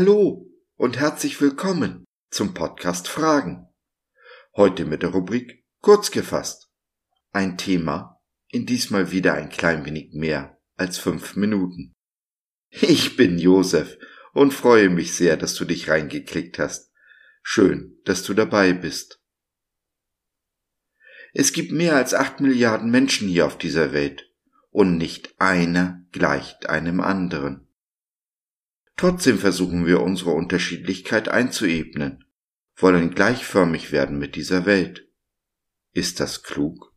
Hallo und herzlich willkommen zum Podcast Fragen. Heute mit der Rubrik Kurz gefasst. Ein Thema in diesmal wieder ein klein wenig mehr als fünf Minuten. Ich bin Josef und freue mich sehr, dass du dich reingeklickt hast. Schön, dass du dabei bist. Es gibt mehr als acht Milliarden Menschen hier auf dieser Welt und nicht einer gleicht einem anderen. Trotzdem versuchen wir unsere Unterschiedlichkeit einzuebnen, wollen gleichförmig werden mit dieser Welt. Ist das klug?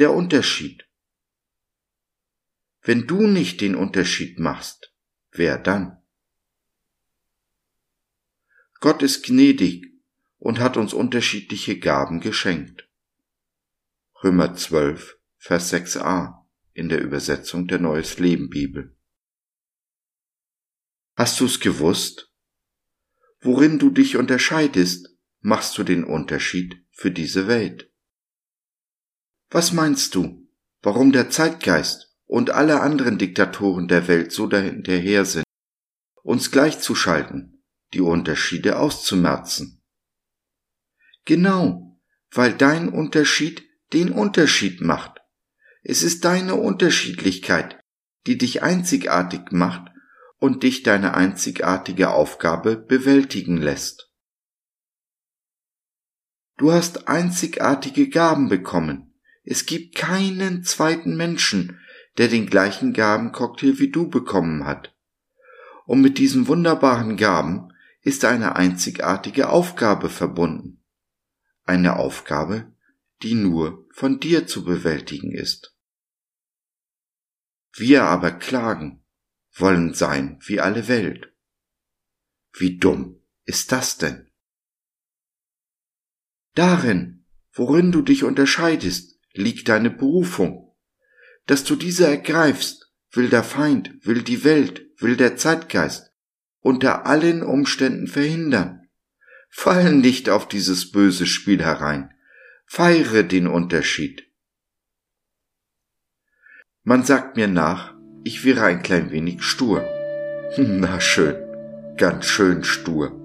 Der Unterschied. Wenn du nicht den Unterschied machst, wer dann? Gott ist gnädig und hat uns unterschiedliche Gaben geschenkt. Römer 12, Vers 6a in der Übersetzung der Neues Leben Bibel. Hast du's gewusst? Worin du dich unterscheidest, machst du den Unterschied für diese Welt. Was meinst du, warum der Zeitgeist und alle anderen Diktatoren der Welt so dahinterher sind, uns gleichzuschalten die Unterschiede auszumerzen. Genau, weil dein Unterschied den Unterschied macht. Es ist deine Unterschiedlichkeit, die dich einzigartig macht und dich deine einzigartige Aufgabe bewältigen lässt. Du hast einzigartige Gaben bekommen. Es gibt keinen zweiten Menschen, der den gleichen Gabencocktail wie du bekommen hat. Und mit diesen wunderbaren Gaben ist eine einzigartige Aufgabe verbunden. Eine Aufgabe, die nur von dir zu bewältigen ist. Wir aber klagen, wollen sein wie alle Welt. Wie dumm ist das denn? Darin, worin du dich unterscheidest, liegt deine Berufung. Dass du diese ergreifst, will der Feind, will die Welt, will der Zeitgeist, unter allen Umständen verhindern. Fall nicht auf dieses böse Spiel herein. Feiere den Unterschied. Man sagt mir nach, ich wäre ein klein wenig stur. Na schön, ganz schön stur.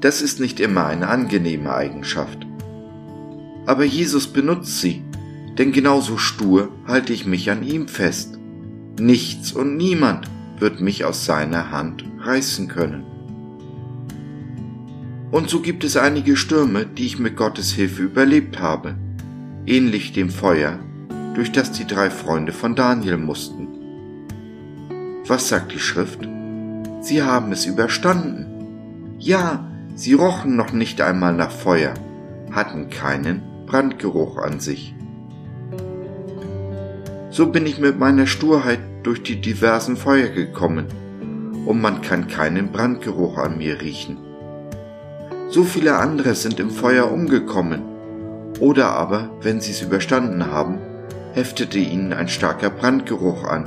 Das ist nicht immer eine angenehme Eigenschaft. Aber Jesus benutzt sie, denn genauso stur halte ich mich an ihm fest. Nichts und niemand wird mich aus seiner Hand reißen können. Und so gibt es einige Stürme, die ich mit Gottes Hilfe überlebt habe, ähnlich dem Feuer, durch das die drei Freunde von Daniel mussten. Was sagt die Schrift? Sie haben es überstanden. Ja, sie rochen noch nicht einmal nach Feuer, hatten keinen Brandgeruch an sich. So bin ich mit meiner Sturheit durch die diversen Feuer gekommen und man kann keinen Brandgeruch an mir riechen. So viele andere sind im Feuer umgekommen, oder aber, wenn sie es überstanden haben, heftete ihnen ein starker Brandgeruch an,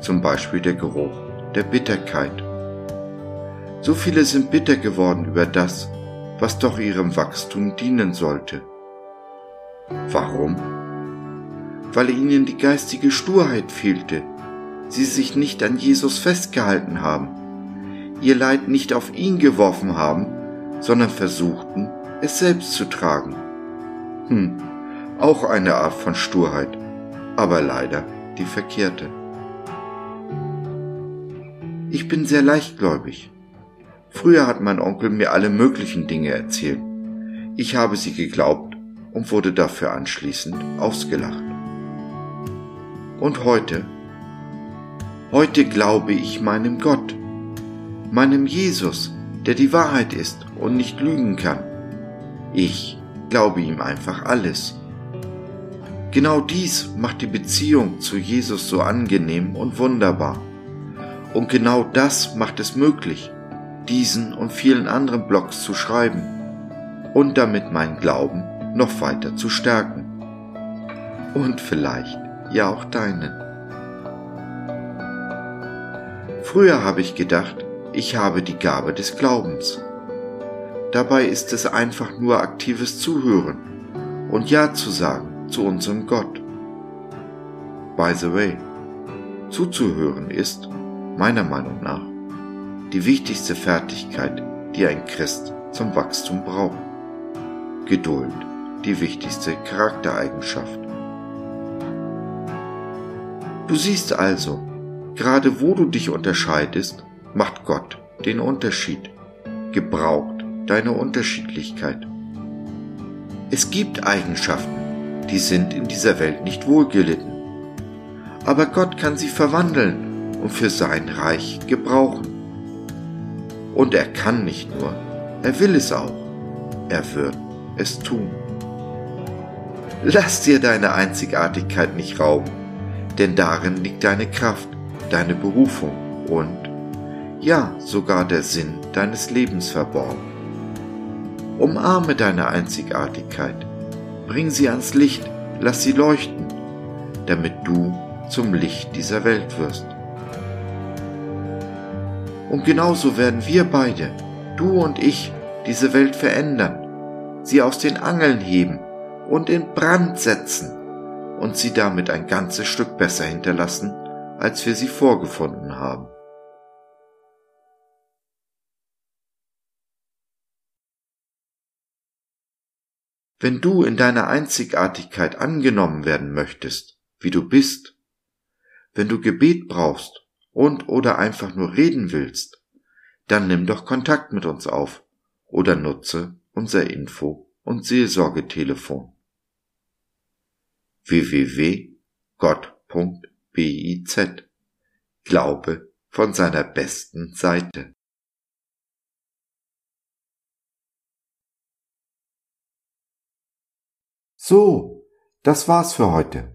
zum Beispiel der Geruch der Bitterkeit. So viele sind bitter geworden über das, was doch ihrem Wachstum dienen sollte. Warum? Weil ihnen die geistige Sturheit fehlte, sie sich nicht an Jesus festgehalten haben, ihr Leid nicht auf ihn geworfen haben, sondern versuchten, es selbst zu tragen. Hm, auch eine Art von Sturheit, aber leider die verkehrte. Ich bin sehr leichtgläubig. Früher hat mein Onkel mir alle möglichen Dinge erzählt. Ich habe sie geglaubt und wurde dafür anschließend ausgelacht. Und heute Heute glaube ich meinem Gott, meinem Jesus, der die Wahrheit ist und nicht lügen kann. Ich glaube ihm einfach alles. Genau dies macht die Beziehung zu Jesus so angenehm und wunderbar. Und genau das macht es möglich, diesen und vielen anderen Blogs zu schreiben und damit meinen Glauben noch weiter zu stärken. Und vielleicht ja auch deinen. Früher habe ich gedacht, ich habe die Gabe des Glaubens. Dabei ist es einfach nur aktives Zuhören und Ja zu sagen zu unserem Gott. By the way, zuzuhören ist, meiner Meinung nach, die wichtigste Fertigkeit, die ein Christ zum Wachstum braucht. Geduld, die wichtigste Charaktereigenschaft. Du siehst also, gerade wo du dich unterscheidest, macht Gott den Unterschied, gebraucht deine Unterschiedlichkeit. Es gibt Eigenschaften, die sind in dieser Welt nicht wohlgelitten, aber Gott kann sie verwandeln und für sein Reich gebrauchen. Und er kann nicht nur, er will es auch, er wird es tun. Lass dir deine Einzigartigkeit nicht rauben denn darin liegt deine Kraft, deine Berufung und, ja, sogar der Sinn deines Lebens verborgen. Umarme deine Einzigartigkeit, bring sie ans Licht, lass sie leuchten, damit du zum Licht dieser Welt wirst. Und genauso werden wir beide, du und ich, diese Welt verändern, sie aus den Angeln heben und in Brand setzen und sie damit ein ganzes Stück besser hinterlassen, als wir sie vorgefunden haben. Wenn du in deiner Einzigartigkeit angenommen werden möchtest, wie du bist, wenn du Gebet brauchst und oder einfach nur reden willst, dann nimm doch Kontakt mit uns auf oder nutze unser Info- und Seelsorgetelefon www.gott.biz Glaube von seiner besten Seite. So, das war's für heute.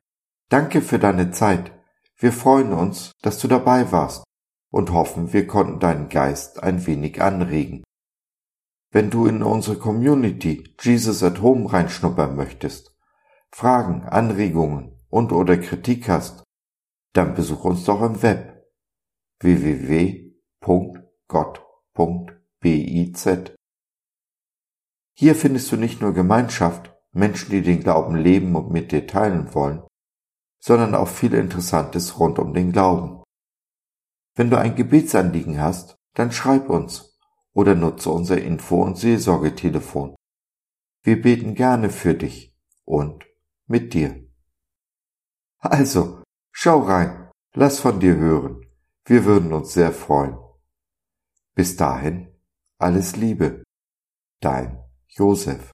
Danke für deine Zeit. Wir freuen uns, dass du dabei warst und hoffen, wir konnten deinen Geist ein wenig anregen. Wenn du in unsere Community Jesus at Home reinschnuppern möchtest, Fragen, Anregungen und oder Kritik hast, dann besuch uns doch im Web www.gott.biz. Hier findest du nicht nur Gemeinschaft, Menschen, die den Glauben leben und mit dir teilen wollen, sondern auch viel Interessantes rund um den Glauben. Wenn du ein Gebetsanliegen hast, dann schreib uns oder nutze unser Info- und Seelsorgetelefon. Wir beten gerne für dich und mit dir. Also, schau rein, lass von dir hören. Wir würden uns sehr freuen. Bis dahin, alles Liebe. Dein Josef.